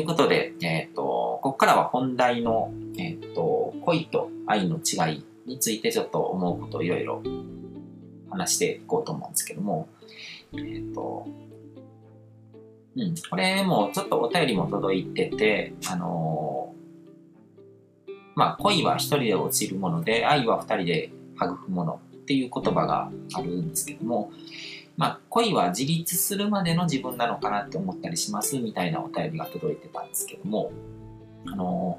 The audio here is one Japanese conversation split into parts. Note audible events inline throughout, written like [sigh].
いうことで、えっ、ー、と、ここからは本題の、えっ、ー、と、恋と愛の違いについてちょっと思うことをいろいろ話していこうと思うんですけども、えっ、ー、と、うん、これもちょっとお便りも届いてて、あのまあ、恋は一人で落ちるもので、愛は二人で育むものっていう言葉があるんですけども、まあ、恋は自立するまでの自分なのかなって思ったりしますみたいなお便りが届いてたんですけども、あの、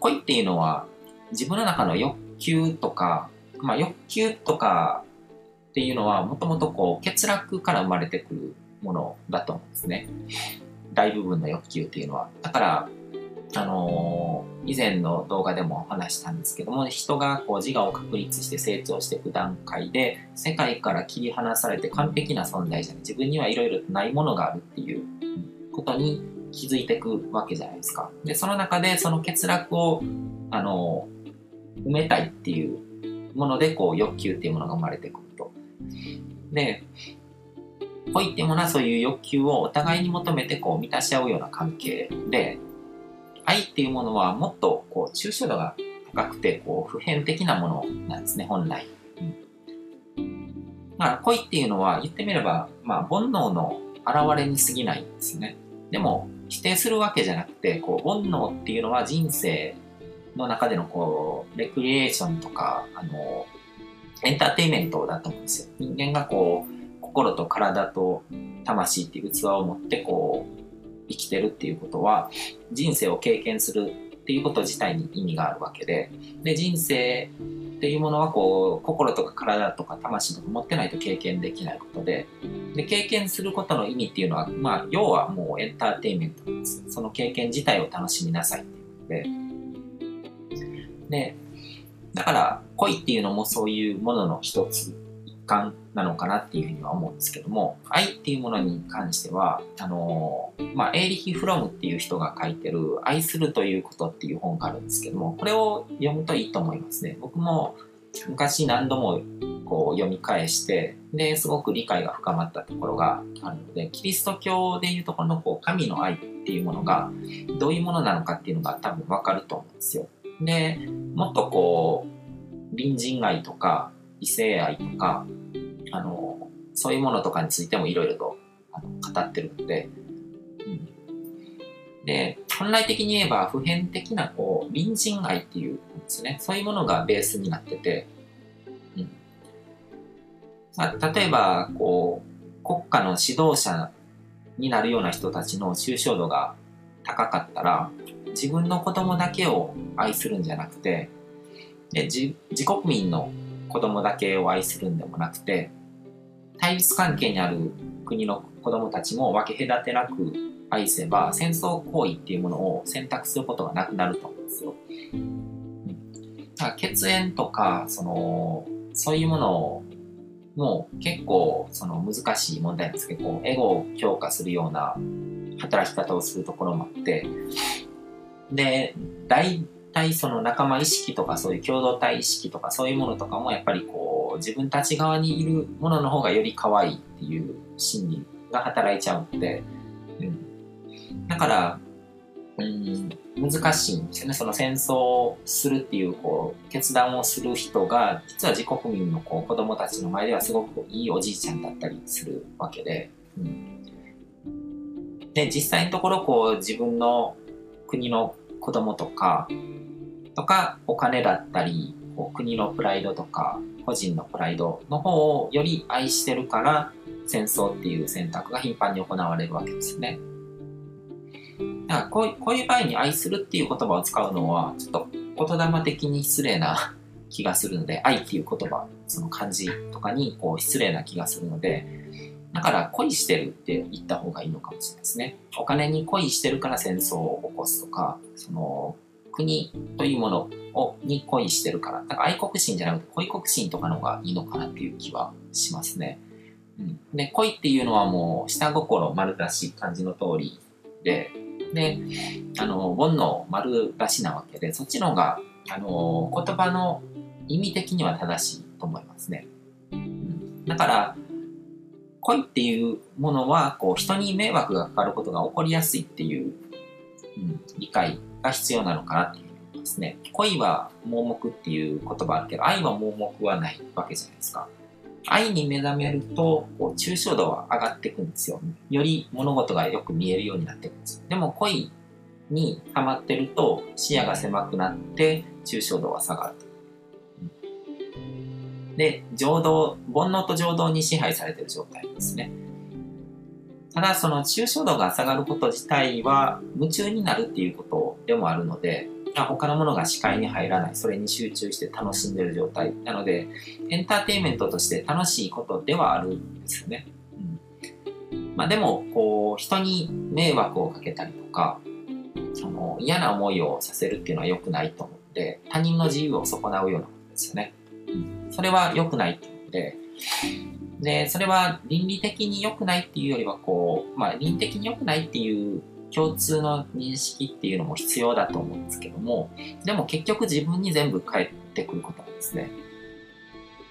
恋っていうのは自分の中の欲求とか、まあ、欲求とかっていうのはもともとこう欠落から生まれてくるものだと思うんですね。大部分の欲求っていうのは。だから、あのー、以前の動画でも話したんですけども、人がこう自我を確立して成長していく段階で、世界から切り離されて完璧な存在じゃない、自分にはいろいろないものがあるっていうことに気づいていくわけじゃないですか。で、その中でその欠落を、あのー、埋めたいっていうもので、こう欲求っていうものが生まれてくると。で、恋ってものはそういう欲求をお互いに求めてこう満たし合うような関係で、愛っていうものはもっとこう抽象度が高くてこう普遍的なものなんですね、本来。うん、だから恋っていうのは言ってみれば、まあ、煩悩の現れに過ぎないんですね。でも否定するわけじゃなくて、こう煩悩っていうのは人生の中でのこうレクリエーションとか、あの、エンターテインメントだと思うんですよ。人間がこう、心と体と魂っていう器を持ってこう、生きてるっていうことは人生を経験するっていうこと自体に意味があるわけでで人生っていうものはこう心とか体とか魂とか持ってないと経験できないことでで経験することの意味っていうのは、まあ、要はもうエンターテインメントですその経験自体を楽しみなさいっていうことで。でだから恋っていうのもそういうものの一つ。一環なのかなっていうふうには思うんですけども、愛っていうものに関しては、あのまあ、エーリヒ・フロムっていう人が書いてる愛するということっていう本があるんですけども、これを読むといいと思いますね。僕も昔何度もこう読み返して、で、すごく理解が深まったところがあるので、キリスト教でいうところのこう神の愛っていうものがどういうものなのかっていうのが多分わかると思うんですよ。で、もっとこう、隣人愛とか異性愛とか、あの、そういうものとかについてもいろいろとあの語ってるので、うん。で、本来的に言えば普遍的なこう隣人愛っていうんですね。そういうものがベースになってて、うん。まあ、例えば、こう、国家の指導者になるような人たちの抽象度が高かったら、自分の子供だけを愛するんじゃなくて、で自自国民の子供だけを愛するんでもなくて、対立関係にある国の子供たちも分け隔てなく愛せば戦争行為っていうものを選択することがなくなると思うんですよ。だから血縁とかそのそういうものも結構その難しい問題なんですけどエゴを強化するような働き方をするところもあってで大体その仲間意識とかそういう共同体意識とかそういうものとかもやっぱりこう自分たち側にいるものの方がより可愛いっていう心理が働いちゃうので、うん、だからうん難しいんですよね。その戦争をするっていうこう決断をする人が実は自国民のこう子供たちの前ではすごくいいおじいちゃんだったりするわけで、うん、で実際のところこう自分の国の子供とかとかお金だったりこう国のプライドとか個人のプライドの方をより愛してるから戦争っていう選択が頻繁に行われるわけですよね。だからこうこういう場合に愛するっていう言葉を使うのはちょっと言霊的に失礼な [laughs] 気がするので愛っていう言葉その漢字とかにこう失礼な気がするのでだから恋してるって言った方がいいのかもしれないですね。お金に恋してるから戦争を起こすとかその国というものをに恋してるから、だから愛国心じゃなくて恋国心とかの方がいいのかなっていう気はしますね。うん、で、恋っていうのはもう下心丸出し感じの通りで、で、あの、煩悩丸出しなわけで、そっちの方が、あの、言葉の意味的には正しいと思いますね。うん、だから、恋っていうものは、こう、人に迷惑がかかることが起こりやすいっていううん、理解が必要なのかなっていうふうに思いますね。恋は盲目っていう言葉あるけど、愛は盲目はないわけじゃないですか。愛に目覚めると、こう、抽象度は上がっていくんですよ。より物事がよく見えるようになっていくんです。でも恋にハマってると視野が狭くなって抽象度は下がる。で、情動、煩悩と情動に支配されてる状態ですね。ただ、その抽象度が下がること自体は夢中になるっていうことでもあるので、他のものが視界に入らない、それに集中して楽しんでる状態。なので、エンターテインメントとして楽しいことではあるんですよね。うん、まあでも、こう、人に迷惑をかけたりとか、その嫌な思いをさせるっていうのは良くないと思って、他人の自由を損なうようなことですよね。それは良くないっていうので、で、それは倫理的に良くないっていうよりは、こう、まあ、倫理的に良くないっていう共通の認識っていうのも必要だと思うんですけども、でも結局自分に全部返ってくることなんですね。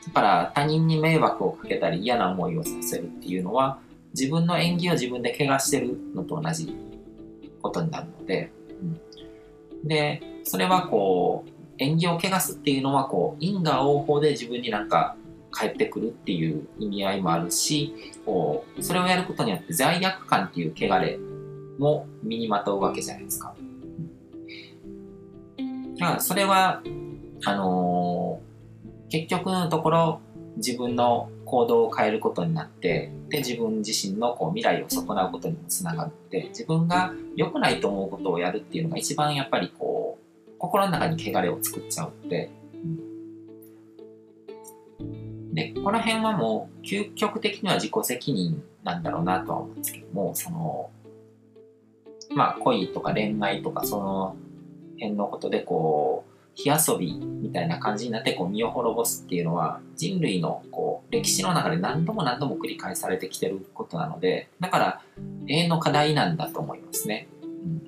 だから他人に迷惑をかけたり嫌な思いをさせるっていうのは、自分の演技を自分で怪我してるのと同じことになるので、うん、で、それはこう、縁起を汚すっていうのはこう因果応報で自分になんか返ってくるっていう意味合いもあるしこうそれをやることによって罪悪感っていう汚れも身にまとうわけじゃないですか。だからそれはあのー、結局のところ自分の行動を変えることになってで自分自身のこう未来を損なうことにもつながって自分が良くないと思うことをやるっていうのが一番やっぱりこう心の中に汚れを作っちゃうって、うん、で、この辺はもう究極的には自己責任なんだろうなとは思うんですけども、その、まあ恋とか恋愛とかその辺のことでこう、火遊びみたいな感じになってこう身を滅ぼすっていうのは人類のこう歴史の中で何度も何度も繰り返されてきてることなのでだから永遠の課題なんだと思いますね。うん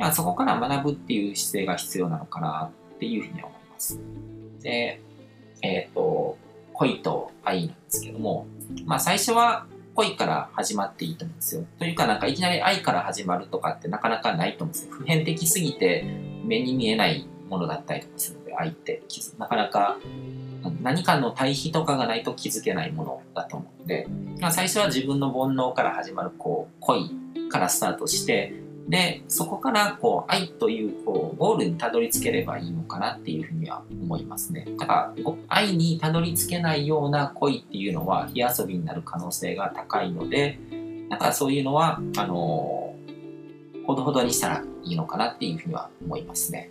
まあ、そこから学ぶっていう姿勢が必要なのかなっていうふうに思います。で、えっ、ー、と、恋と愛なんですけども、まあ最初は恋から始まっていいと思うんですよ。というかなんかいきなり愛から始まるとかってなかなかないと思うんですよ。普遍的すぎて目に見えないものだったりとかするので、愛ってなかなか何かの対比とかがないと気づけないものだと思うので、まあ、最初は自分の煩悩から始まるこう恋からスタートしてで、そこからこう愛というこうゴールにたどり着ければいいのかなっていうふうには思いますね。だから愛にたどり着けないような恋っていうのは火遊びになる可能性が高いので、なんかそういうのは、あのー、ほどほどにしたらいいのかなっていうふうには思いますね。